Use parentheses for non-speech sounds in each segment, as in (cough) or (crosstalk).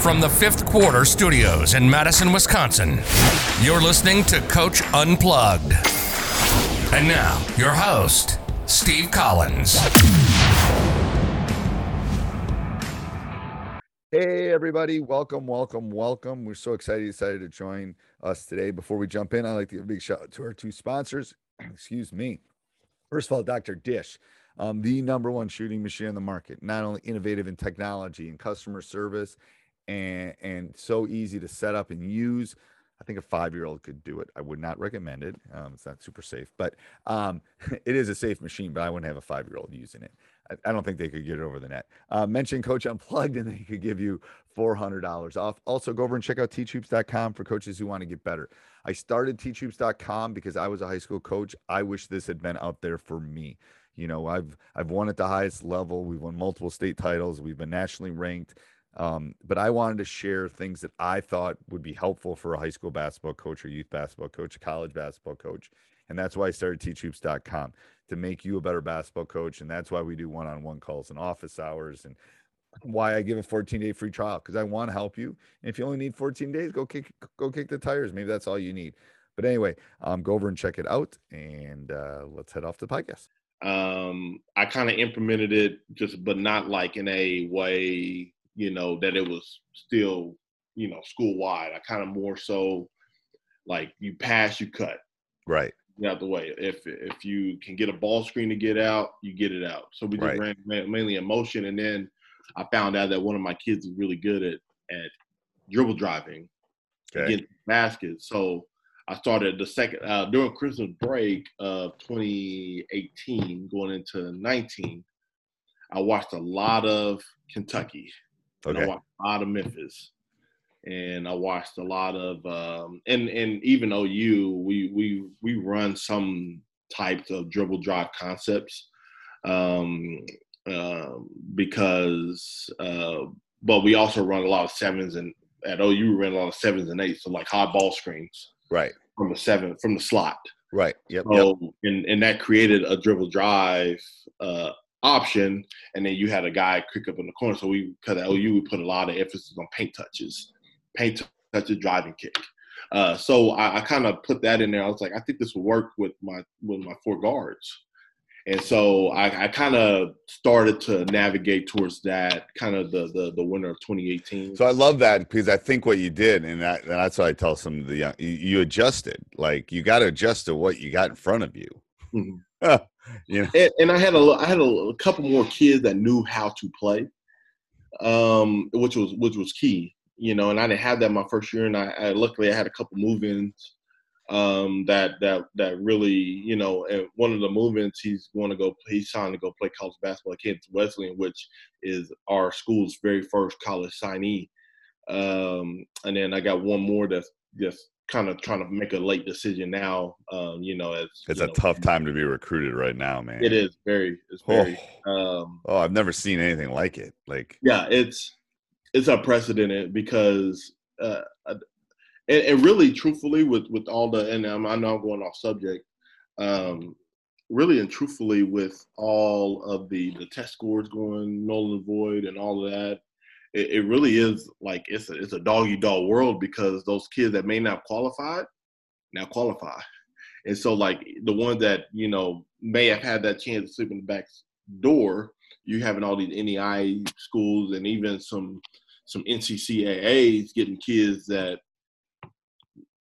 From the fifth quarter studios in Madison, Wisconsin, you're listening to Coach Unplugged. And now, your host, Steve Collins. Hey, everybody. Welcome, welcome, welcome. We're so excited you decided to join us today. Before we jump in, I'd like to give a big shout out to our two sponsors. (clears throat) Excuse me. First of all, Dr. Dish, um, the number one shooting machine on the market, not only innovative in technology and customer service and and so easy to set up and use. I think a five year old could do it. I would not recommend it. Um, it's not super safe, but um, (laughs) it is a safe machine. But I wouldn't have a five year old using it. I, I, don't think they could get it over the net. Uh, mention Coach Unplugged, and they could give you four hundred dollars off. Also, go over and check out teachhoops.com for coaches who want to get better. I started teachhoops.com because I was a high school coach. I wish this had been out there for me. You know, I've I've won at the highest level. We've won multiple state titles. We've been nationally ranked. Um, but I wanted to share things that I thought would be helpful for a high school basketball coach or youth basketball coach, a college basketball coach. And that's why I started teachhoops.com to make you a better basketball coach. And that's why we do one on one calls and office hours and why I give a 14 day free trial because I want to help you. And if you only need 14 days, go kick go kick the tires. Maybe that's all you need. But anyway, um, go over and check it out, and uh, let's head off to the podcast. Um, I kind of implemented it, just but not like in a way you know, that it was still, you know, school wide. I kind of more so like you pass, you cut. Right. Get out the way. If if you can get a ball screen to get out, you get it out. So we just right. ran mainly in motion, and then I found out that one of my kids is really good at at dribble driving, okay. getting baskets. So I started the second uh, during Christmas break of 2018, going into 19. I watched a lot of Kentucky. Okay. I watched a lot of Memphis, and I watched a lot of um, and and even OU, we we we run some types of dribble drive concepts um, uh, because, uh, but we also run a lot of sevens and at OU we ran a lot of sevens and eights, so like high ball screens, right from the seven from the slot. Right. Yep. So, yep. And, and that created a dribble drive uh, option, and then you had a guy kick up in the corner. So we, because at OU, we put a lot of emphasis on paint touches, paint touches, driving kick. Uh, so I, I kind of put that in there. I was like, I think this will work with my with my four guards, and so I, I kind of started to navigate towards that kind of the, the the winter of 2018. So I love that because I think what you did, and, that, and that's what I tell some of the young, you, you adjusted. Like you got to adjust to what you got in front of you. Mm-hmm. (laughs) (laughs) Yeah, and, and, I had a I had a, a, couple more kids that knew how to play, um, which was which was key, you know. And I didn't have that my first year, and I, I luckily I had a couple move-ins um, that that that really, you know. And one of the move-ins, he's going to go. He's trying to go play college basketball at Kansas Wesleyan, which is our school's very first college signee. Um, and then I got one more that's just kind of trying to make a late decision now. Um, you know, as it's a know, tough time to be recruited right now, man. It is very, it's very. Oh, um, oh I've never seen anything like it. Like, yeah, it's it's unprecedented because, uh, and, and really, truthfully, with with all the, and I know I'm going off subject. Um, really and truthfully, with all of the the test scores going null and void and all of that, it, it really is like it's a it's a dog eat dog world because those kids that may not qualified now qualify. And so like the ones that, you know, may have had that chance to sleep in the back door, you having all these NEI schools and even some some NCCAAs getting kids that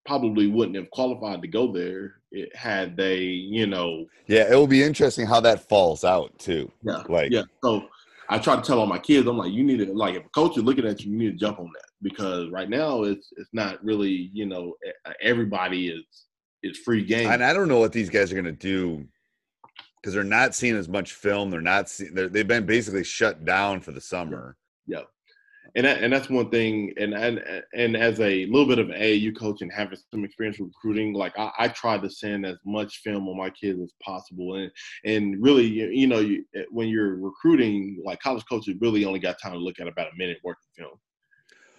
probably wouldn't have qualified to go there eh, had they, you know. Yeah, it will be interesting how that falls out too. Yeah, like yeah. So I try to tell all my kids, I'm like, you need to like if a coach is looking at you, you need to jump on that because right now it's it's not really, you know, uh, everybody is is free game. And I don't know what these guys are gonna do because they're not seeing as much film. They're not seeing. They've been basically shut down for the summer. Yeah and that, and that's one thing. And and and as a little bit of AAU coach and having some experience recruiting, like I, I try to send as much film on my kids as possible. And and really, you, you know, you, eh, when you're recruiting, like college coaches really only got time to look at about a minute worth of film.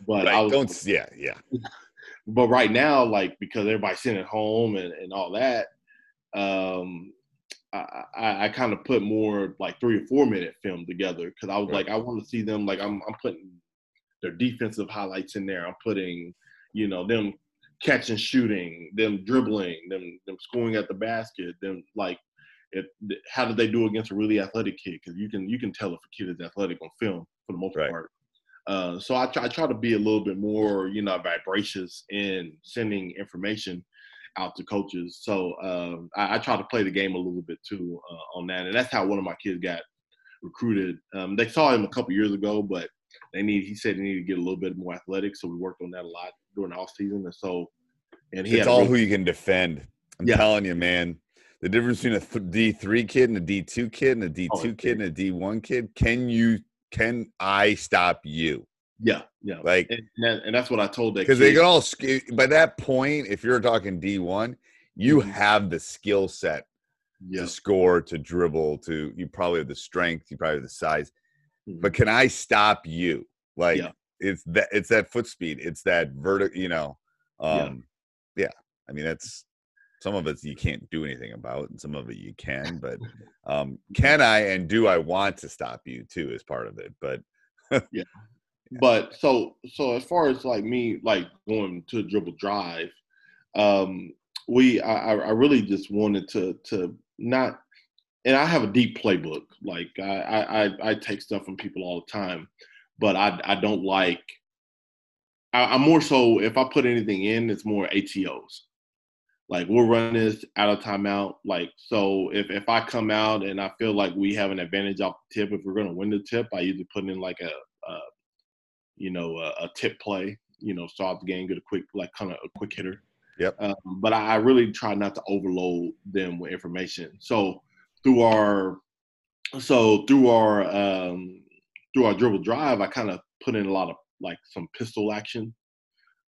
But right. I was, don't, yeah, yeah. (laughs) But right now, like because everybody's sitting at home and, and all that, um, I, I, I kind of put more like three or four minute film together because I was right. like I want to see them like I'm I'm putting their defensive highlights in there. I'm putting, you know, them catching, shooting, them dribbling, them them scoring at the basket, them like it, how did they do against a really athletic kid? Because you can you can tell if a kid is athletic on film for the most right. part. Uh, so I try, I try to be a little bit more, you know, vibracious in sending information out to coaches. So um, I, I, try to play the game a little bit too uh, on that, and that's how one of my kids got recruited. Um, they saw him a couple years ago, but they need. He said they need to get a little bit more athletic, so we worked on that a lot during the off season. And so, and he it's all who you can defend. I'm yeah. telling you, man. The difference between a D three kid and a D two kid and a D two oh, kid and a D one kid. Can you? Can I stop you? Yeah, yeah. Like, and, that, and that's what I told that because they can all. By that point, if you're talking D one, you mm-hmm. have the skill set to score, to dribble, to you probably have the strength, you probably have the size. Mm-hmm. But can I stop you? Like yeah. it's that it's that foot speed, it's that vertical, you know. Um yeah. yeah. I mean that's some of it you can't do anything about and some of it you can, but um can I and do I want to stop you too is part of it. But (laughs) yeah. But so so as far as like me like going to dribble drive, um we I, I really just wanted to to not and I have a deep playbook. Like I, I, I take stuff from people all the time, but I, I don't like. I, am more so if I put anything in, it's more ATOs. Like we're running this out of timeout. Like so, if if I come out and I feel like we have an advantage off the tip, if we're gonna win the tip, I usually put in like a, a you know, a, a, tip play. You know, start the game, get a quick like kind of a quick hitter. Yep. Um, but I, I really try not to overload them with information. So through our so through our um, through our dribble drive, I kind of put in a lot of like some pistol action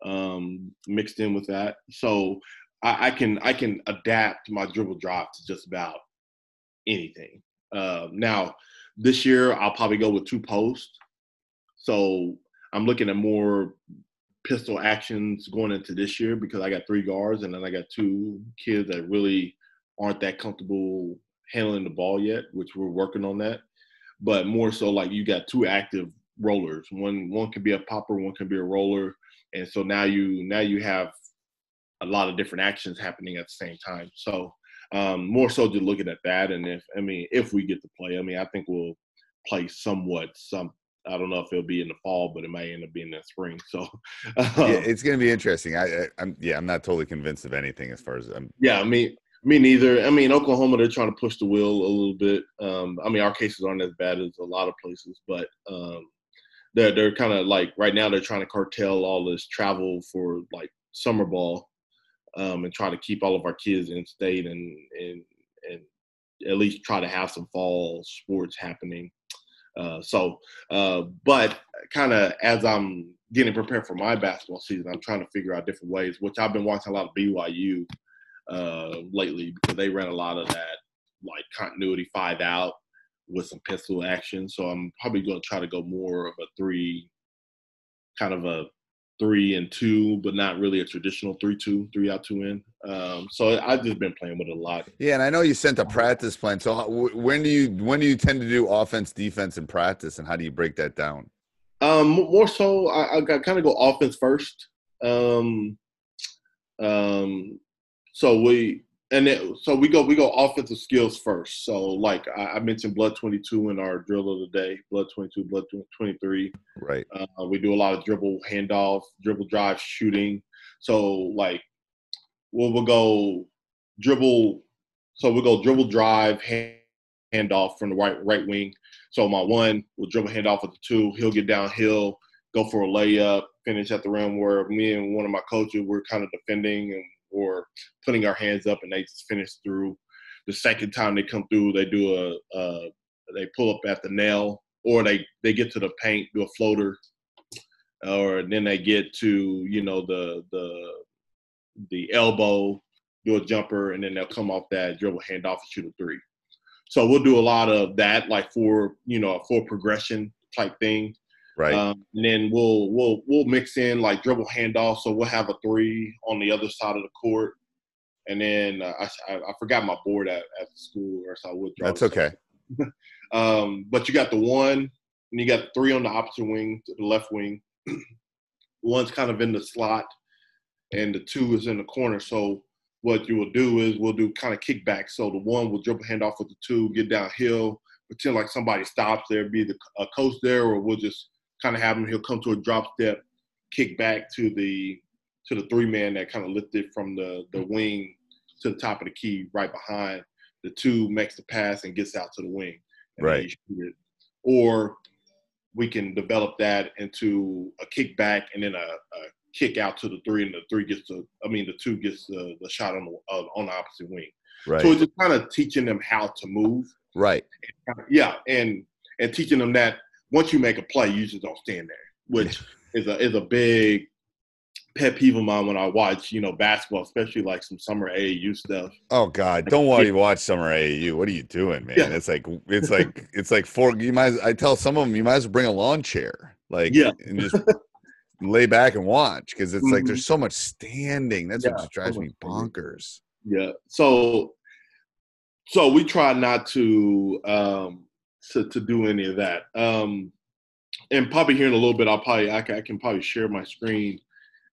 um, mixed in with that. So I, I, can I can adapt my dribble drive to just about anything. Uh, now this year I'll probably go with two posts. So I'm looking at more pistol actions going into this year because I got three guards and then I got two kids that really aren't that comfortable handling the ball yet, which we're working on that. But more so like you got two active rollers. One one can be a popper, one can be a roller. And so now you now you have a lot of different actions happening at the same time. So um, more so just looking at that and if I mean if we get to play, I mean I think we'll play somewhat some I don't know if it'll be in the fall, but it might end up being in the spring. So (laughs) um, yeah, it's going to be interesting. I, am yeah, I'm not totally convinced of anything as far as I'm. Yeah, I mean, me neither. I mean, Oklahoma, they're trying to push the wheel a little bit. Um, I mean, our cases aren't as bad as a lot of places, but um, they're they're kind of like right now they're trying to cartel all this travel for like summer ball, um, and try to keep all of our kids in state and and and at least try to have some fall sports happening. Uh, so, uh, but kind of as I'm getting prepared for my basketball season, I'm trying to figure out different ways. Which I've been watching a lot of BYU uh, lately because they ran a lot of that like continuity five out with some pistol action. So I'm probably going to try to go more of a three, kind of a three and two, but not really a traditional three two, three out two in. Um, so I've just been playing with it a lot. Yeah, and I know you sent a practice plan. So how, when do you when do you tend to do offense, defense, and practice, and how do you break that down? Um, more so, I, I kind of go offense first. Um, um, so we and then, so we go we go offensive skills first. So like I, I, mentioned, blood twenty two in our drill of the day, blood twenty two, blood twenty three. Right. Uh, we do a lot of dribble handoff, dribble drive, shooting. So like we'll, we'll go dribble. So we'll go dribble drive hand, handoff from the right right wing. So my one will dribble handoff with the two. He'll get downhill, go for a layup, finish at the rim. Where me and one of my coaches we're kind of defending and or putting our hands up and they just finish through. The second time they come through, they do a, a they pull up at the nail or they they get to the paint, do a floater, or then they get to you know the the the elbow, do a jumper, and then they'll come off that dribble handoff and shoot a three. So we'll do a lot of that, like for you know a full progression type thing. Right. Um, and then we'll we'll we'll mix in like dribble handoff. So we'll have a three on the other side of the court, and then uh, I, I forgot my board at, at school, or so I would. That's okay. (laughs) um, but you got the one, and you got three on the opposite wing, the left wing. (clears throat) One's kind of in the slot, and the two is in the corner. So what you will do is we'll do kind of kickback. So the one will dribble handoff with the two, get downhill, pretend like somebody stops there, be the a coach there, or we'll just kind of have him. He'll come to a drop step, kick back to the to the three man that kind of lifted from the the wing to the top of the key, right behind the two, makes the pass and gets out to the wing. right. Or we can develop that into a kickback and then a, a, kick out to the three, and the three gets the I mean the two gets the, the shot on the uh, on the opposite wing. Right. So it's just kind of teaching them how to move. Right. Yeah, and and teaching them that once you make a play, you just don't stand there, which is a is a big pet peeve of mine when I watch, you know, basketball, especially like some summer AAU stuff. Oh God, don't want to watch summer AAU. What are you doing, man? Yeah. It's like it's like (laughs) it's like four. You might. I tell some of them you might as well bring a lawn chair, like yeah, and just lay back and watch because it's mm-hmm. like there's so much standing. That's yeah, what just drives so me bonkers. Yeah. So so we try not to um to, to do any of that. Um, and probably here in a little bit, I'll probably I can, I can probably share my screen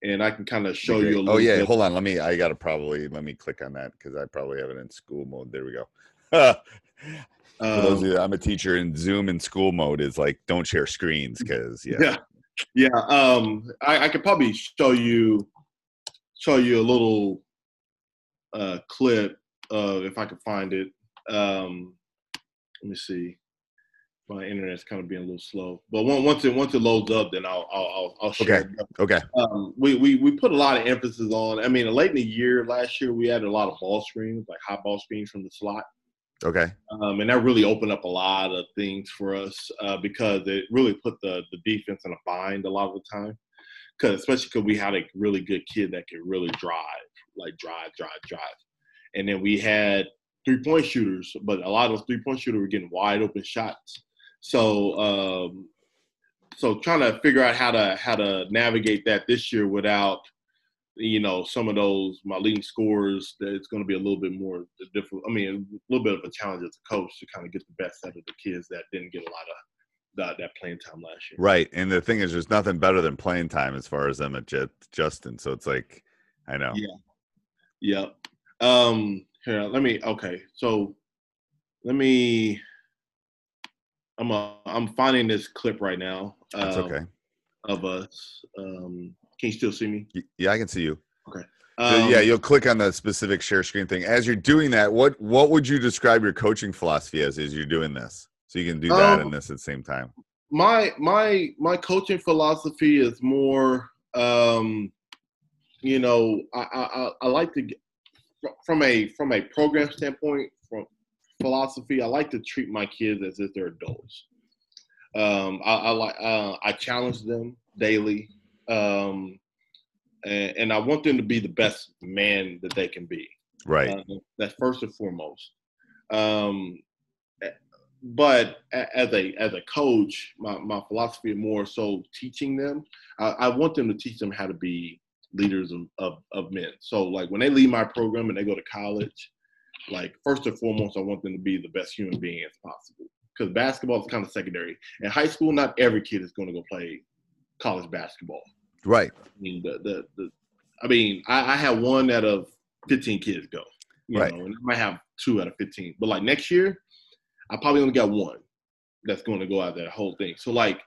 and I can kind of show you a little. Oh yeah, bit. hold on. Let me. I gotta probably let me click on that because I probably have it in school mode. There we go. (laughs) For those of you, I'm a teacher, and Zoom in school mode is like don't share screens because yeah. yeah, yeah. Um, I, I could probably show you show you a little uh, clip uh, if I could find it. Um, let me see my internet's kind of being a little slow. But once it once it loads up, then I'll I'll I'll share. Okay. Okay. Um, we, we we put a lot of emphasis on. I mean, late in the year last year, we had a lot of ball screens, like high ball screens from the slot. Okay. Um, and that really opened up a lot of things for us uh, because it really put the the defense in a bind a lot of the time. Because especially because we had a really good kid that could really drive, like drive, drive, drive, and then we had three point shooters, but a lot of those three point shooters were getting wide open shots so um, so trying to figure out how to how to navigate that this year without you know some of those my leading scores that it's going to be a little bit more difficult i mean a little bit of a challenge as a coach to kind of get the best out of the kids that didn't get a lot of that, that playing time last year. Right and the thing is there's nothing better than playing time as far as them at justin so it's like i know. Yeah. Yeah um here let me okay so let me I'm uh, I'm finding this clip right now. That's um, okay. Of us. Um, can you still see me? Yeah, I can see you. Okay. Um, yeah, you'll click on the specific share screen thing. As you're doing that, what what would you describe your coaching philosophy as as you're doing this? So you can do that um, and this at the same time. My my my coaching philosophy is more um, you know, I, I, I like to get from a from a program standpoint, philosophy. I like to treat my kids as if they're adults. Um, I, I like uh, I challenge them daily, um, and, and, I want them to be the best man that they can be. Right. Uh, that's first and foremost. Um, but as a as a coach, my, my philosophy more so teaching them. I, I want them to teach them how to be leaders of, of, of men. So like when they leave my program and they go to college, like first and foremost, I want them to be the best human being as possible. Because basketball is kind of secondary. In high school, not every kid is going to go play college basketball. Right. I mean, the the, the I mean, I, I had one out of 15 kids go. You Right. know, and I might have two out of 15. But like next year, I probably only got one that's going to go out that whole thing. So like,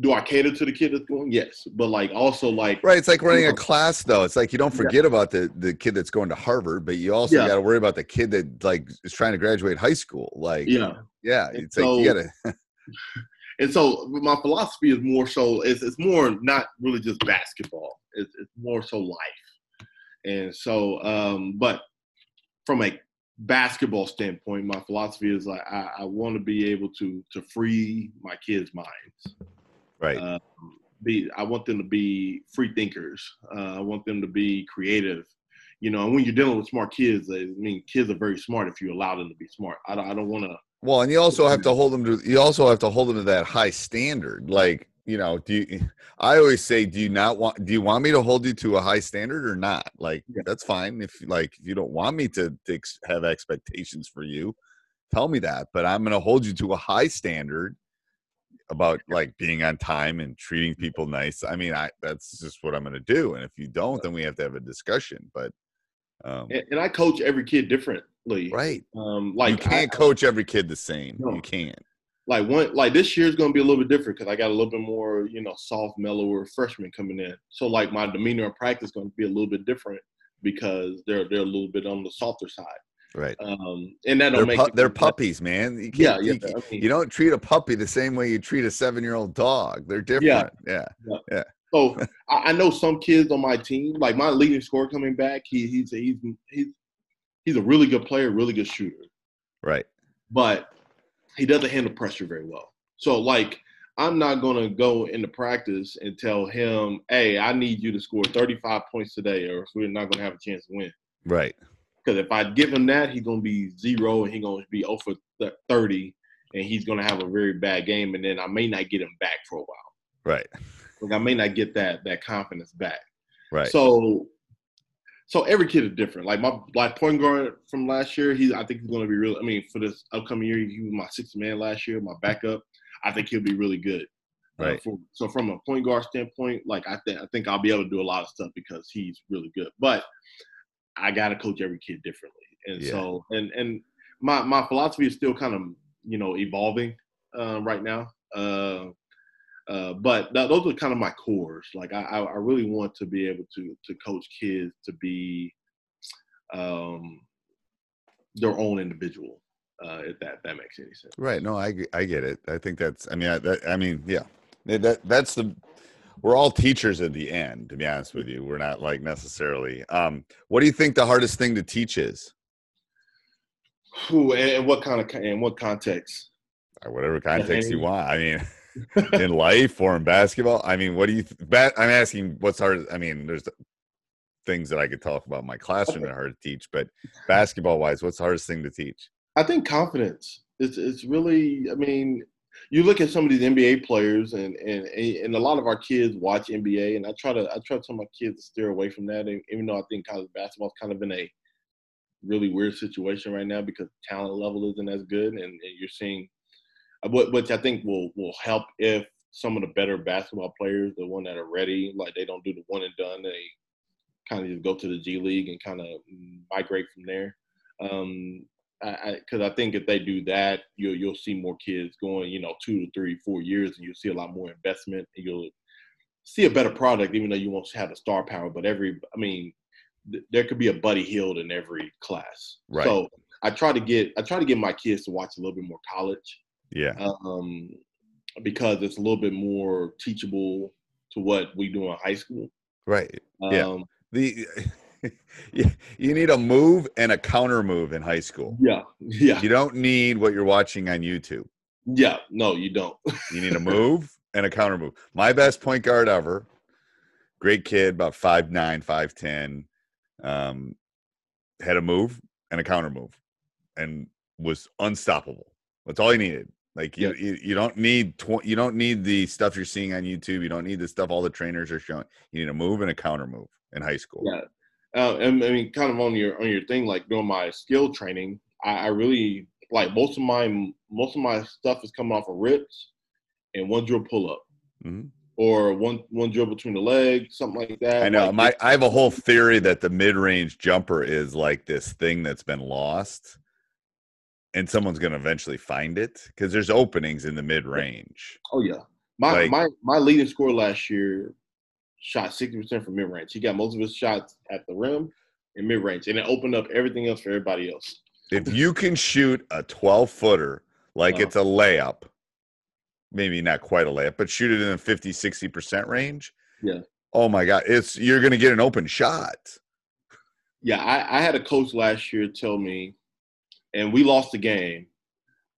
do I cater to the kid that's going? Yes, but like also like Right. It's like running a class, though. It's like you don't Yeah. forget about the the kid that's going to Harvard, but you also Yeah. got to worry about the kid that like is trying to graduate high school. Like, yeah. yeah, And it's like you so- gotta. (laughs) And so my philosophy is more so it's, it's more not really just basketball. It's, it's more so life. And so, um, but from a basketball standpoint, my philosophy is like I, I want to be able to to free my kids' minds. Right. Uh, be I want them to be free thinkers. Uh, I want them to be creative. You know, and when you're dealing with smart kids, I mean, kids are very smart if you allow them to be smart. I don't, I don't want to. Well, and you also have to hold them to you also have to hold them to that high standard. Like, you know, do you (laughs) I always say, do you not want do you want me to hold you to a high standard or not? Like, Yeah. that's fine. If like if you don't want me to, to ex- have expectations for you, tell me that. But I'm gonna hold you to a high standard about like being on time and treating people nice. I mean, I that's just what I'm gonna do. And if you don't, then we have to have a discussion. But um And, and I coach every kid differently. right. Um, like you can't I- coach every kid the same. No. You can't. like one like this year's gonna be a little bit different because I got a little bit more you know soft, mellower freshmen coming in. So like my demeanor in practice gonna be a little bit different because they're they're a little bit on the softer side. Right. Um, and that They're, make pu- they're puppies, man. You Yeah, can't, yeah. you, I mean, you don't treat a puppy the same way you treat a seven-year-old dog. They're different. Yeah. Yeah. yeah. So (laughs) I, I know some kids on my team, like my leading scorer coming back, he, he's he's he's he's a really good player, really good shooter, Right. but he doesn't handle pressure very well. So like I'm not gonna go into practice and tell him, "Hey, I need you to score 35 points today, or we're not gonna have a chance to win." Right. Because if I give him that, he's gonna be zero and he's gonna be over 30, and he's gonna have a very bad game, and then I may not get him back for a while. Right. Like I may not get that that confidence back. Right. So, so every kid is different. Like my like point guard from last year, he I think he's going to be real. I mean, for this upcoming year, he was my sixth man last year, my backup. I think he'll be really good. Uh, Right. for- so from a point guard standpoint, like I think I think I'll be able to do a lot of stuff because he's really good. But I got to coach every kid differently, and Yeah. so and and my my philosophy is still kind of you know evolving uh, right now. Uh, uh, but th- those are kind of my cores. Like I, I I really want to be able to to coach kids to be um, their own individual. Uh, if that that makes any sense. right. No, I, I get it. I think that's, I mean, I, that, I mean, yeah, that, that's the, we're all teachers at the end, to be honest with you. We're not like necessarily, um, what do you think the hardest thing to teach is? Who and, what kind of and what context? Or whatever context you want. I mean, (laughs) in life or in basketball? I mean, what do you? Th- bat, I'm asking what's hard. I mean, there's things that I could talk about in my classroom that are hard to teach, but basketball wise, what's the hardest thing to teach? I think confidence. It's it's really. I mean, you look at some of these NBA players, and and and a lot of our kids watch NBA, and I try to I try to tell my kids to steer away from that. Even though I think college basketball is kind of in a really weird situation right now because talent level isn't as good, and, and you're seeing uh, what which I think will will help if some of the better basketball players, the one that are ready, like they don't do the one and done, they kind of just go to the G League and kind of migrate from there. Um, I because I, think if they do that, you'll you'll see more kids going, you know, two to three, four years, and you'll see a lot more investment, and you'll see a better product, even though you won't have the star power. But every, I mean, th- there could be a Buddy Hield in every class. Right. So I try to get I try to get my kids to watch a little bit more college, Yeah. um, because it's a little bit more teachable to what we do in high school. Right. Yeah. Um, The (laughs) you you need a move and a counter move in high school. yeah, yeah, You don't need what you're watching on YouTube. yeah. No, you don't. (laughs) You need a move and a counter move. My best point guard ever, great kid, about five nine, five ten, um, had a move and a counter move, and was unstoppable. That's all he needed. Like you, you, you don't need tw- you don't need the stuff you're seeing on YouTube. You don't need the stuff all the trainers are showing. You need a move and a counter move in high school. Yeah. Uh, I mean, kind of on your on your thing, like doing my skill training, I, I really like most of my most of my stuff is coming off of rips and one drill pull up. Mhm. or one one dribble between the legs, something like that. I know. Like, My I have a whole theory that the mid range jumper is like this thing that's been lost, and someone's going to eventually find it because there's openings in the mid range. Oh yeah, my Like- my my leading score last year shot sixty percent from mid range. He got most of his shots at the rim and mid range, and it opened up everything else for everybody else. If you can shoot a 12 footer like it's a layup, maybe not quite a layup, but shoot it in the 50, 60% range. Yeah. Oh my God. It's you're gonna get an open shot. Yeah, I, I had a coach last year tell me, and we lost the game,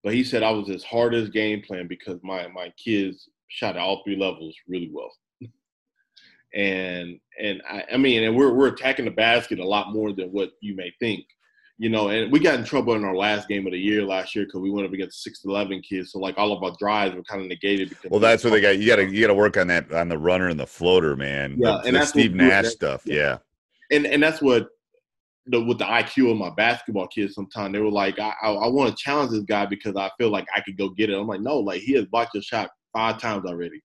but he said I was as hard as game plan because my my kids shot at all three levels really well. And and I, I mean, and we're we're attacking the basket a lot more than what you may think. You know, and we got in trouble in our last game of the year last year because we went up against six eleven kids. So like all of our drives were kind of negated because Well, that's what they got. You gotta you gotta work on that on the runner and the floater, man. Yeah, the, and the Steve Nash that- stuff. yeah. Yeah. and and that's what the with the IQ of my basketball kids. Sometimes they were like, I I, I want to challenge this guy because I feel like I could go get it. I'm like, no, like he has blocked your shot five times already.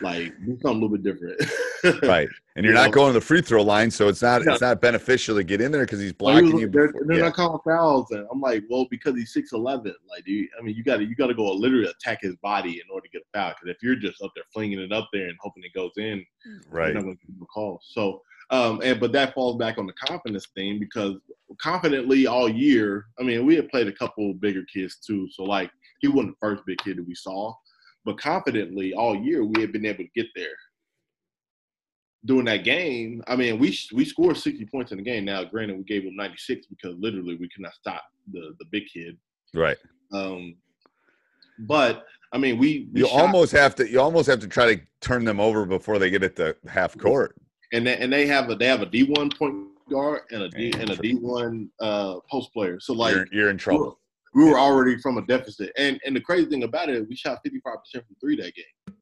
Like do something a little bit different. (laughs) Right. And you're You not know? going to the free throw line, so it's not Yeah. it's not beneficial to get in there because he's blocking was- you. they're, Before. they're Yeah. not calling fouls, and I'm like, well, because he's six eleven. Like, do you, I mean, you got to you got to go literally attack his body in order to get a foul. Because if you're just up there flinging it up there and hoping it goes in, Right. you're not going to give him a call. So, um, and but that falls back on the confidence thing because confidently all year, I mean, we had played a couple bigger kids too. So like, he wasn't the first big kid that we saw, but confidently all year we had been able to get there. During that game, I mean, we we scored 60 points in the game. Now, granted, we gave him 96 because literally we could not stop the the big kid. Right. Um, but I mean, we, we You shot- almost have to you almost have to try to turn them over before they get at the half court. and they, and they have a they have a D one point guard and a D and a. D one uh, post player. So like you're, you're in trouble. We were already from a deficit. And and the crazy thing about it, we shot fifty five percent from three that game.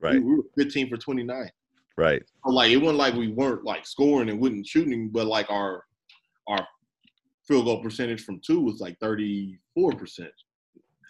Right. We, we were fifteen for twenty nine. Right. So like it wasn't like we weren't like scoring and wouldn't shooting, but like our our field goal percentage from two was like thirty four percent.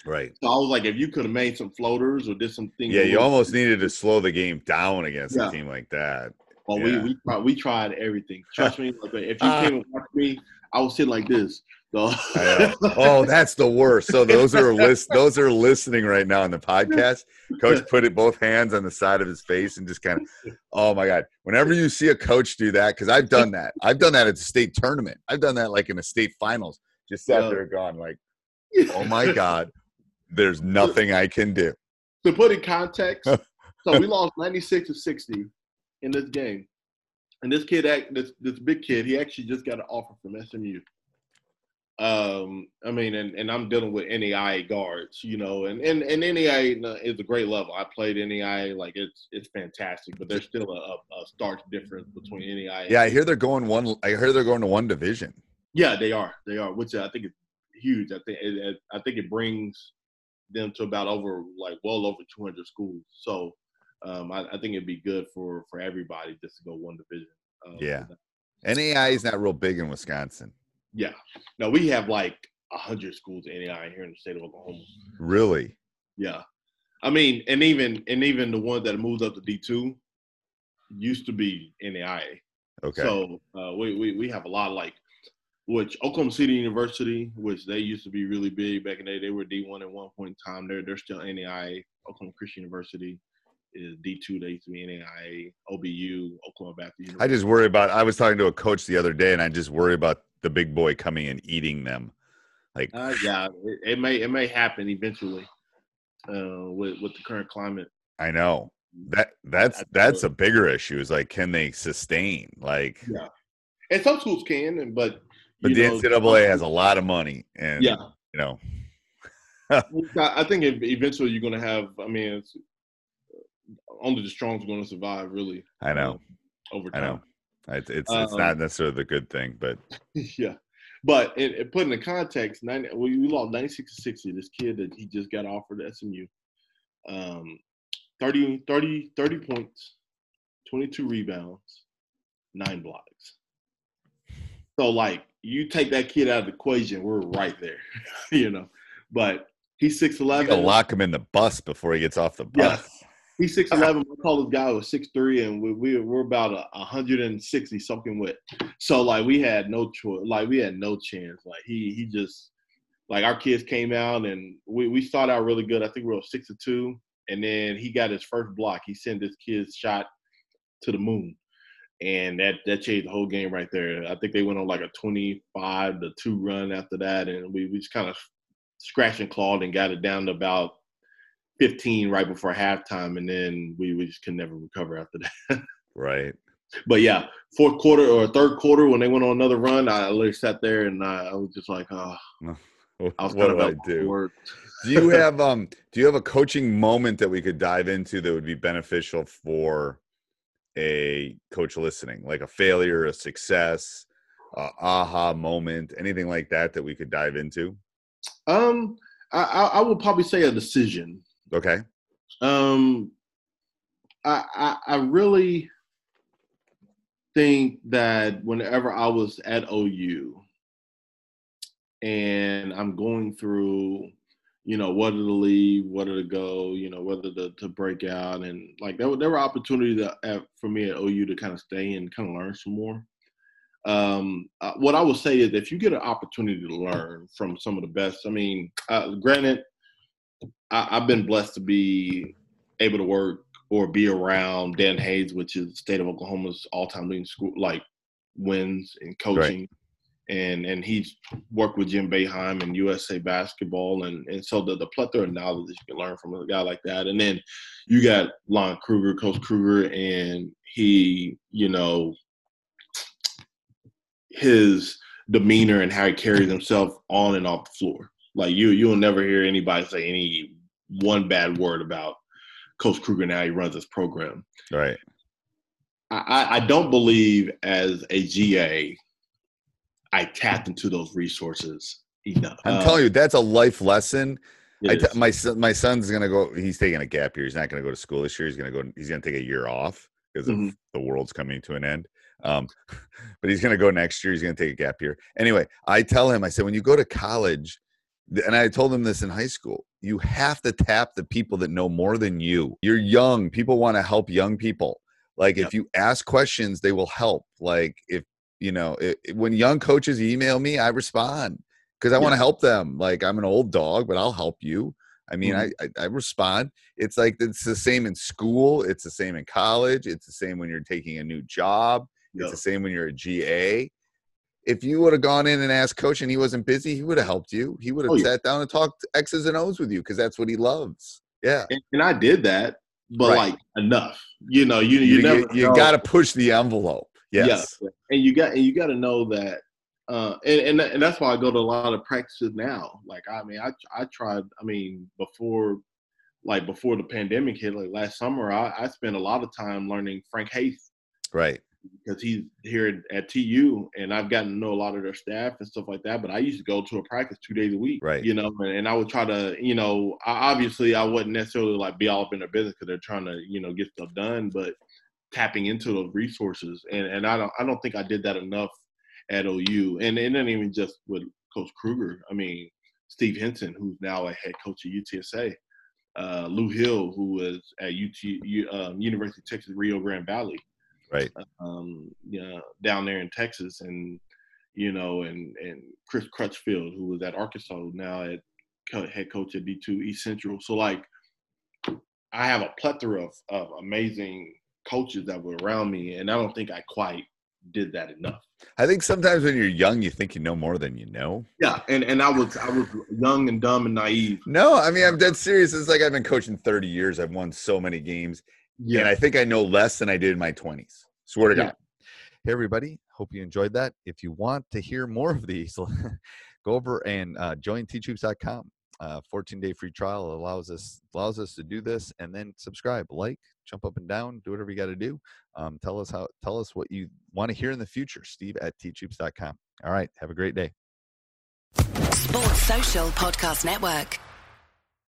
Right. So I was like, if you could have made some floaters or did some things, Yeah, you almost needed to slow the game down against Yeah. a team like that. Well, Yeah. we we tried, we tried everything. Trust (laughs) me. Like, if you came and watched me, I was sitting like this. Oh, that's the worst. So those are list those are listening right now on the podcast. Coach put it both hands on the side of his face and just kind of, oh my god. Whenever you see a coach do that, because I've done that. I've done that at the state tournament. I've done that like in the state finals. Just sat Yeah. there gone like, oh my god, there's nothing I can do. to put in context, (laughs) so we lost 96 to 60 in this game. And this kid, act- this this big kid, he actually just got an offer from SMU. Um, I mean, and, and I'm dealing with NEI guards, you know, and, and, and NEI is a great level. I played NEI, like it's it's fantastic, but there's still a, a stark difference between NEI. Yeah, I hear they're going one. I hear they're going to one division. Yeah, they are. They are, which I think is huge. I think it, I think it brings them to about over like well over 200 schools. So um, I, I think it'd be good for for everybody just to go one division. Um, Yeah. NAI is not real big in Wisconsin. Yeah. No, we have like hundred schools in NAI here in the state of Oklahoma. Really? Yeah, I mean, and even and even the ones that moved up to D two used to be NAIA. Okay. So uh, we, we we have a lot of like which Oklahoma City University, which they used to be really big back in the day. They were D one at one point in time. They're they're still NAIA. Oklahoma Christian University is D two. They used to be NAIA. OBU, Oklahoma Baptist University. I just worry about. I was talking to a coach the other day, and I just worry about the big boy coming and eating them. Like, Uh, yeah, it, it may it may happen eventually uh, with with the current climate. I know that that's that's a bigger issue. Is like, can they sustain? Like, Yeah, and some schools can, but but the know, NCAA has a lot of money, and Yeah, you know, I I think eventually you're going to have. I mean, it's, only the strong's going to survive, really. I know, um, over I time. know. It's it's, it's not Um, necessarily the good thing, but (laughs) yeah. But it, it put in the context, 90, we, we lost 96 to 60. This kid that he just got offered at SMU, um, 30, 30, 30 points, 22 rebounds, nine blocks. So, like, you take that kid out of the equation, we're right there, (laughs) you know. But he's you gotta 6'11. lock him in the bus before he gets off the Yeah. He's six (laughs) eleven. My tallest guy was six three, and we, we we're about a hundred and sixty something with. So like we had no choice. Like we had no chance. Like he he just like our kids came out and we we started out really good. I think we were six to two, and then he got his first block. He sent his kids shot to the moon, and that that changed the whole game right there. I think they went on like a twenty five to two run after that, and we we just kind of scratched and clawed and got it down to about 15 right before halftime, and then we, we just could never recover after that. (laughs) right. But yeah, fourth quarter or third quarter when they went on another run, I literally sat there and I, I was just like, (laughs) oh, I was what do I do? (laughs) do you have um do you have a coaching moment that we could dive into that would be beneficial for a coach listening, like a failure, a success, a aha moment, anything like that that we could dive into? Um, I, I would probably say a decision. Okay. Um, I, I, I really think that whenever I was at OU and I'm going through, you know, whether to leave, whether to go, you know, whether to, to break out, and like there there were opportunities for me at OU to kind of stay and kind of learn some more. Um, uh, what I would say is if you get an opportunity to learn from some of the best, I mean, uh, granted, I, have been blessed to be able to work or be around Dan Hayes, which is the state of Oklahoma's all-time leading school like wins in coaching. Right. And and he's worked with Jim Boeheim and USA basketball, and and so the, the plethora of knowledge that you can learn from a guy like that. And then you got Lon Kruger, Coach Kruger, and he, you know, his demeanor and how he carries himself on and off the floor. Like you, you'll never hear anybody say any one bad word about Coach Kruger now he runs this program. Right. I, I don't believe as a GA, I tapped into those resources enough. I'm telling you, that's a life lesson. my son, my son's gonna go. He's taking a gap year. He's not gonna go to school this year. He's gonna go. He's gonna take a year off because mm-hmm. of the world's coming to an end. Um, (laughs) but he's gonna go next year. He's gonna take a gap year. Anyway, I tell him. I said, when you go to college, and I told him this in high school. You have to tap the people that know more than you. You're young. People want to help young people. Like yep. if you ask questions, they will help. Like if you know, it, when young coaches email me, I respond because I yep. want to help them. Like I'm an old dog, but I'll help you. I mean, mm-hmm. I, I, I respond. It's like it's the same in school. It's the same in college. It's the same when you're taking a new job. Yep. It's the same when you're a GA if you would have gone in and asked coach and he wasn't busy, he would have helped you. He would have oh, sat down and talked X's and O's with you because that's what he loves. Yeah. And, and I did that, but right. like enough. You know, you you, you, you got to push the envelope. Yes. Yeah. And you got and you got to know that uh, and, and and that's why I go to a lot of practices now. Like I mean, I I tried. I mean, before like before the pandemic hit, like last summer, I, I spent a lot of time learning Frank Haith. Right because he's here at TU and I've gotten to know a lot of their staff and stuff like that. But I used to go to a practice two days a week, right? You know, and, and I would try to, you know, I, obviously I wouldn't necessarily like be all up in their business because they're trying to, you know, get stuff done, but tapping into those resources and and I don't I don't think I did that enough at OU and and then even just with Coach Kruger. I mean, Steve Henson, who's now a head coach at UTSA. Uh, Lew Hill, who was at UT, um, University of Texas Rio Grande Valley, right? Um, yeah, down there in Texas, and you know, and and Chris Crutchfield, who was at Arkansas, now at head coach at D two East Central. So like, I have a plethora of, of amazing coaches that were around me, and I don't think I quite did that enough. I think sometimes when you're young, you think you know more than you know. Yeah, and and I was I was young and dumb and naive. No, I mean I'm dead serious. It's like I've been coaching 30 years. I've won so many games, yeah. And I think I know less than I did in my 20s. Swear to yeah. God. Hey, everybody. Hope you enjoyed that. If you want to hear more of these, (laughs) go over and uh, join teachhoops.com. Uh, 14 day free trial allows us allows us to do this and then subscribe like jump up and down do whatever you got to do um, tell us how tell us what you want to hear in the future steve at teachhoops.com all right have a great day sports social podcast network